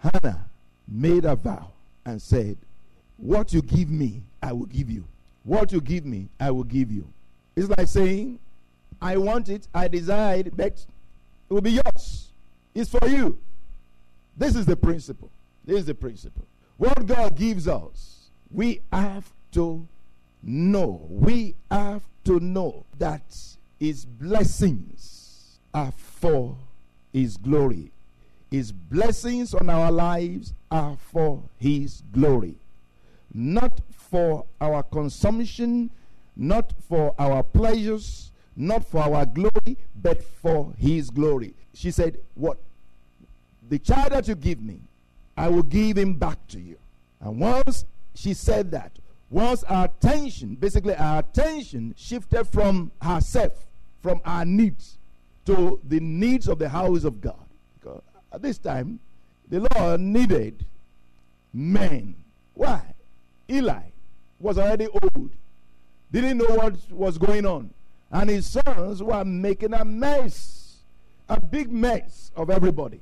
Hannah made a vow and said, What you give me, I will give you. What you give me, I will give you. It's like saying, I want it, I desire it, but it will be yours. It's for you. This is the principle. This is the principle. What God gives us, we have to know. We have to know that His blessings are for His glory. His blessings on our lives are for His glory, not for our consumption, not for our pleasures, not for our glory, but for His glory. She said, What? The child that you give me, I will give him back to you. And once she said that, once our attention, basically our attention shifted from herself, from our needs, to the needs of the house of God. At this time, the Lord needed men. Why? Eli was already old, didn't know what was going on, and his sons were making a mess, a big mess of everybody.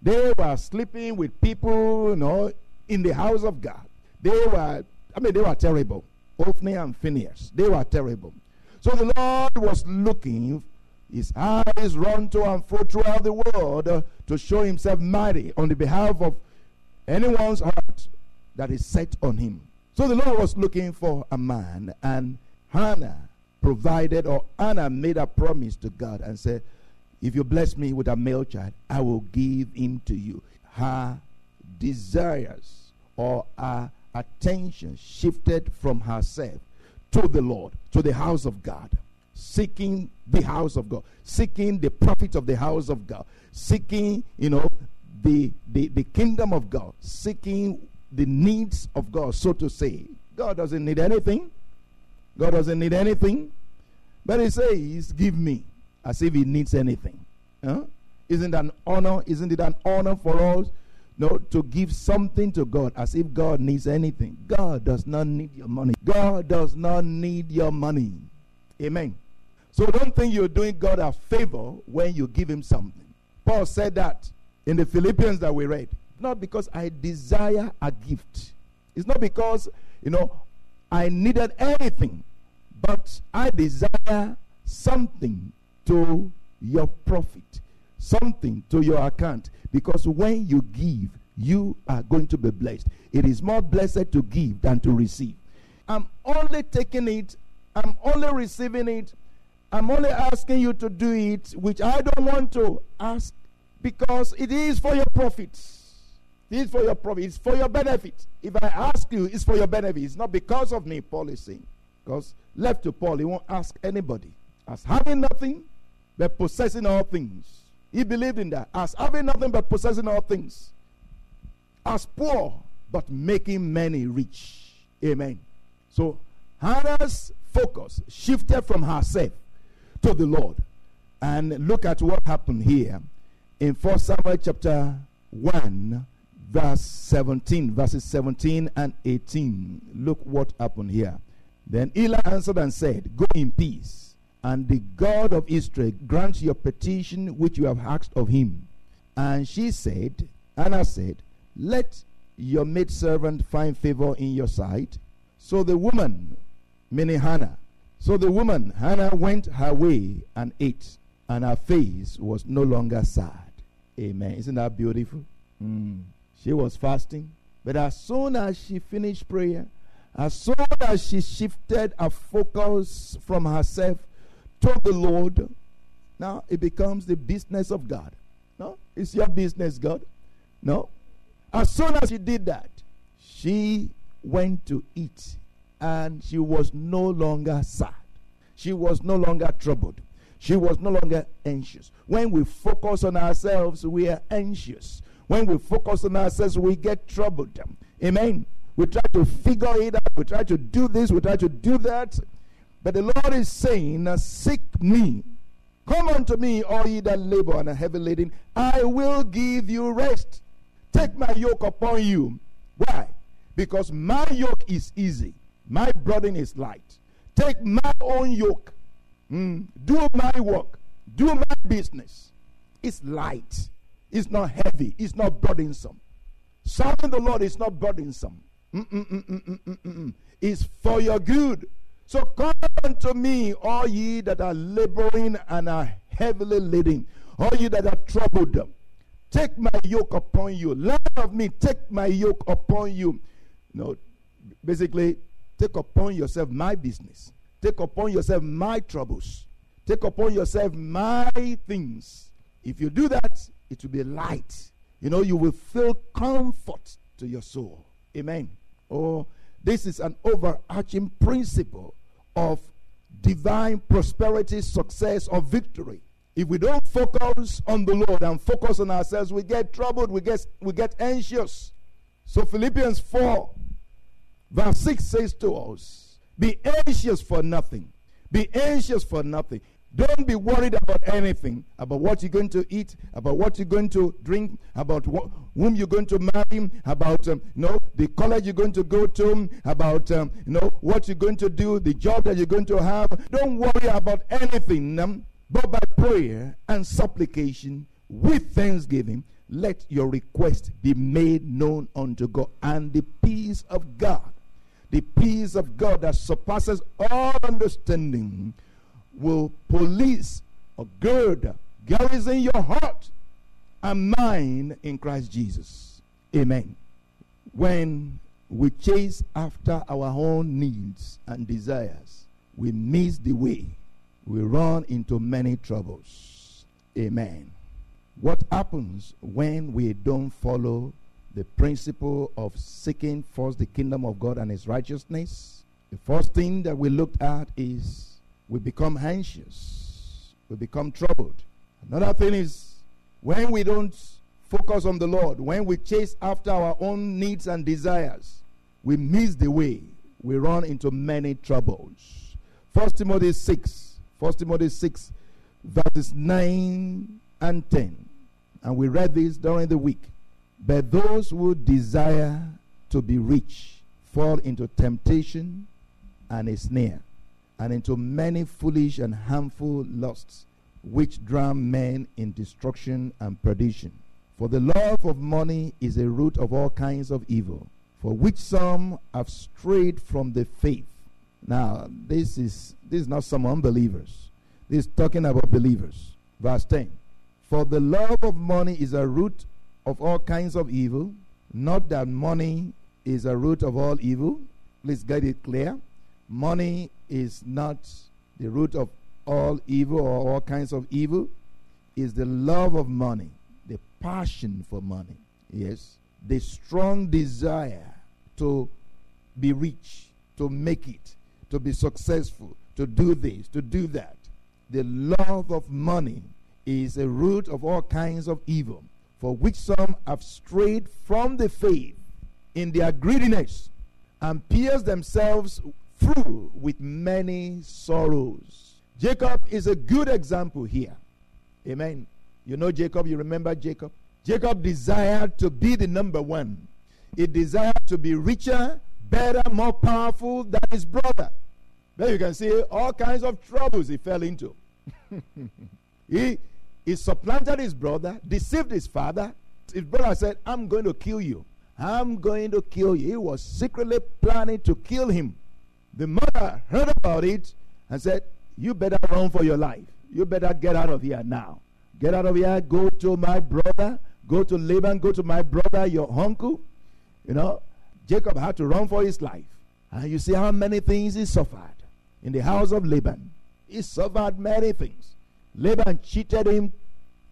They were sleeping with people, you know, in the house of God. They were, I mean, they were terrible. Ophni and Phineas, they were terrible. So the Lord was looking, his eyes run to and fro throughout the world uh, to show himself mighty on the behalf of anyone's heart that is set on him. So the Lord was looking for a man, and Hannah provided, or Anna made a promise to God and said, If you bless me with a male child, I will give him to you. Her desires or her attention shifted from herself to the Lord, to the house of God, seeking the house of God, seeking the profit of the house of God, seeking, you know, the, the, the kingdom of God, seeking the needs of God, so to say. God doesn't need anything. God doesn't need anything. But He says, Give me, as if He needs anything. Huh? Isn't an honor? Isn't it an honor for us? No, to give something to God as if God needs anything. God does not need your money. God does not need your money. Amen. So don't think you're doing God a favor when you give him something. Paul said that in the Philippians that we read. Not because I desire a gift. It's not because, you know, I needed anything, but I desire something to your profit, something to your account. Because when you give, you are going to be blessed. It is more blessed to give than to receive. I'm only taking it, I'm only receiving it, I'm only asking you to do it, which I don't want to ask because it is for your profits. It is for your profit. It's for your benefit. If I ask you, it's for your benefit. It's not because of me, Paul is saying. Because left to Paul, he won't ask anybody. As having nothing, but possessing all things. He believed in that. As having nothing but possessing all things. As poor, but making many rich. Amen. So Hannah's focus shifted from herself to the Lord. And look at what happened here in 1 Samuel chapter 1, verse 17, verses 17 and 18. Look what happened here. Then Eli answered and said, Go in peace, and the God of Israel grant your petition which you have asked of him. And she said, Anna said, Let your maidservant find favor in your sight. So the woman, meaning Hannah, so the woman, Hannah, went her way and ate, and her face was no longer sad. Amen. Isn't that beautiful? Mm. She was fasting, but as soon as she finished prayer, as soon as she shifted her focus from herself to the Lord, now it becomes the business of God. No, it's your business, God. No. As soon as she did that, she went to eat and she was no longer sad. She was no longer troubled. She was no longer anxious. When we focus on ourselves, we are anxious. When we focus on ourselves, we get troubled. Amen. We try to figure it out. We try to do this. We try to do that. But the Lord is saying, Seek me. Come unto me, all ye that labor and are heavy laden. I will give you rest. Take my yoke upon you. Why? Because my yoke is easy, my burden is light. Take my own yoke. Mm. Do my work. Do my business. It's light. It's not heavy. It's not burdensome. Serving the Lord is not burdensome. Mm-mm-mm-mm-mm-mm. It's for your good. So come unto me, all ye that are laboring and are heavily laden, all ye that are troubled. Take my yoke upon you. Learn of me. Take my yoke upon you. No, basically, take upon yourself my business. Take upon yourself my troubles. Take upon yourself my things. If you do that, it will be light. You know, you will feel comfort to your soul. Amen. Oh, this is an overarching principle of divine prosperity, success, or victory. If we don't focus on the Lord and focus on ourselves, we get troubled, we get, we get anxious. So Philippians 4, verse 6 says to us, Be anxious for nothing. Be anxious for nothing. Don't be worried about anything, about what you're going to eat, about what you're going to drink, about wh- whom you're going to marry, about um, you know the college you're going to go to, about um, you know what you're going to do, the job that you're going to have. Don't worry about anything, um, but by prayer and supplication with thanksgiving, let your request be made known unto God, and the peace of God, the peace of God that surpasses all understanding will police or gird, garrison your heart and mind in Christ Jesus. Amen. When we chase after our own needs and desires, we miss the way. We run into many troubles. Amen. What happens when we don't follow the principle of seeking first the kingdom of God and his righteousness? The first thing that we looked at is we become anxious, we become troubled. Another thing is when we don't focus on the Lord, when we chase after our own needs and desires, we miss the way. We run into many troubles. First Timothy 6, First Timothy 6, verses 9 and 10. And we read this during the week. But those who desire to be rich fall into temptation and a snare and into many foolish and harmful lusts, which drown men in destruction and perdition. For the love of money is a root of all kinds of evil, for which some have strayed from the faith. Now, this is this is not some unbelievers. This is talking about believers. Verse 10. For the love of money is a root of all kinds of evil, not that money is a root of all evil. Please get it clear. Money is not the root of all evil or all kinds of evil. Is the love of money, the passion for money. Yes. The strong desire to be rich, to make it, to be successful, to do this, to do that. The love of money is a root of all kinds of evil, for which some have strayed from the faith in their greediness and pierced themselves through with many sorrows. Jacob is a good example here. Amen. You know Jacob, you remember Jacob? Jacob desired to be the number one. He desired to be richer, better, more powerful than his brother. There you can see all kinds of troubles he fell into. he, he supplanted his brother, deceived his father. His brother said, I'm going to kill you. I'm going to kill you. He was secretly planning to kill him. The mother heard about it and said, You better run for your life. You better get out of here now. Get out of here. Go to my brother. Go to Laban. Go to my brother, your uncle. You know, Jacob had to run for his life. And you see how many things he suffered in the house of Laban. He suffered many things. Laban cheated him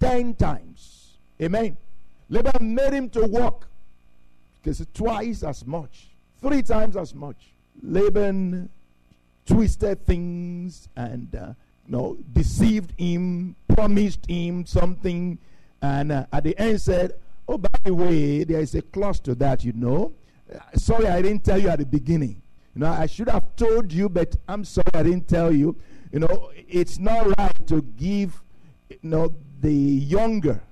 ten times. Amen. Laban made him to work because twice as much, three times as much. Laban twisted things and uh, you know, deceived him, promised him something, and uh, at the end said, "Oh, by the way, there is a clause to that, you know. Uh, sorry, I didn't tell you at the beginning. You know, I should have told you, but I'm sorry I didn't tell you. You know, it's not right to give, you know, the younger,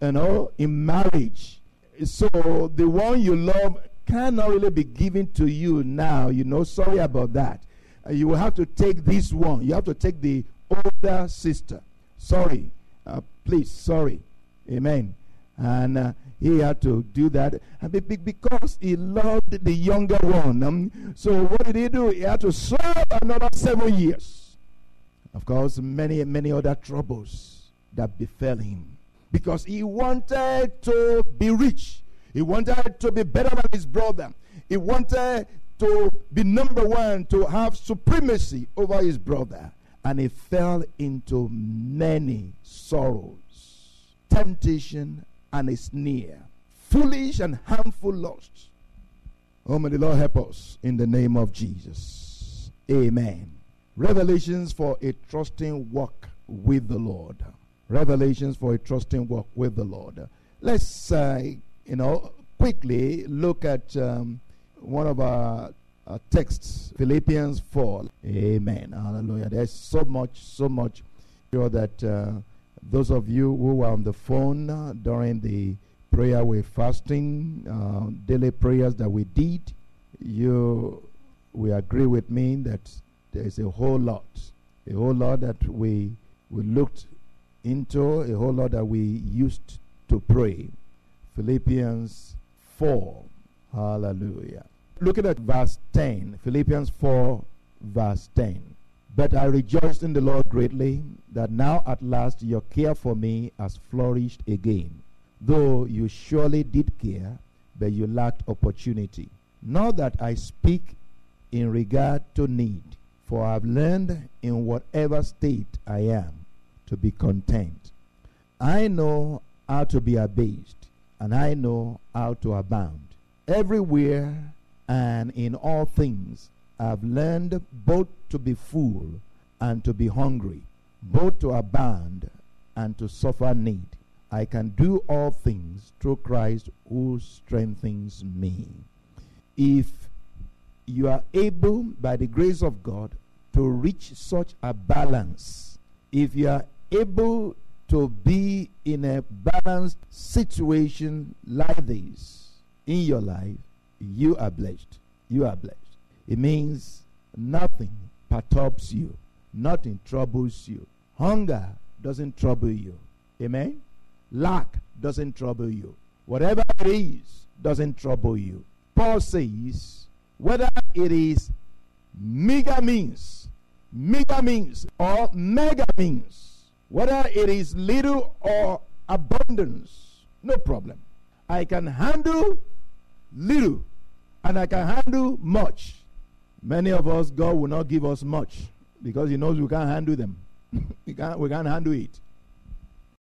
you know, in marriage. So the one you love cannot really be given to you now. You know, sorry about that. Uh, you will have to take this one. You have to take the older sister. Sorry. Uh, please, sorry. Amen. And uh, he had to do that because he loved the younger one. Um, so what did he do? He had to serve another seven years. Of course, many, many other troubles that befell him because he wanted to be rich. He wanted to be better than his brother. He wanted to be number one, to have supremacy over his brother. And he fell into many sorrows, temptation, and a snare, foolish and harmful lusts. Oh, may the Lord help us in the name of Jesus. Amen. Revelations for a trusting walk with the Lord. Revelations for a trusting walk with the Lord. Let's, uh, you know, quickly look at um, one of our uh, texts, Philippians 4. Amen. Hallelujah. There's so much, so much. Sure that uh, those of you who were on the phone uh, during the prayer with fasting, uh, daily prayers that we did, you will agree with me that there is a whole lot, a whole lot that we we looked into, a whole lot that we used to pray. Philippians 4. Hallelujah. Looking at verse 10, Philippians 4, verse 10. But I rejoiced in the Lord greatly that now at last your care for me has flourished again. Though you surely did care, but you lacked opportunity. Not that I speak in regard to need, for I have learned in whatever state I am to be content. I know how to be abased, and I know how to abound. Everywhere and in all things I've learned both to be full and to be hungry, both to abound and to suffer need. I can do all things through Christ who strengthens me. If you are able, by the grace of God, to reach such a balance, if you are able to be in a balanced situation like this in your life, you are blessed. You are blessed. It means nothing perturbs you, nothing troubles you. Hunger doesn't trouble you. Amen? Lack doesn't trouble you. Whatever it is doesn't trouble you. Paul says, whether it is mega means, mega means, or mega means, whether it is little or abundance, no problem. I can handle little and I can handle much. Many of us, God will not give us much because He knows we can't handle them. we, can't, we can't handle it.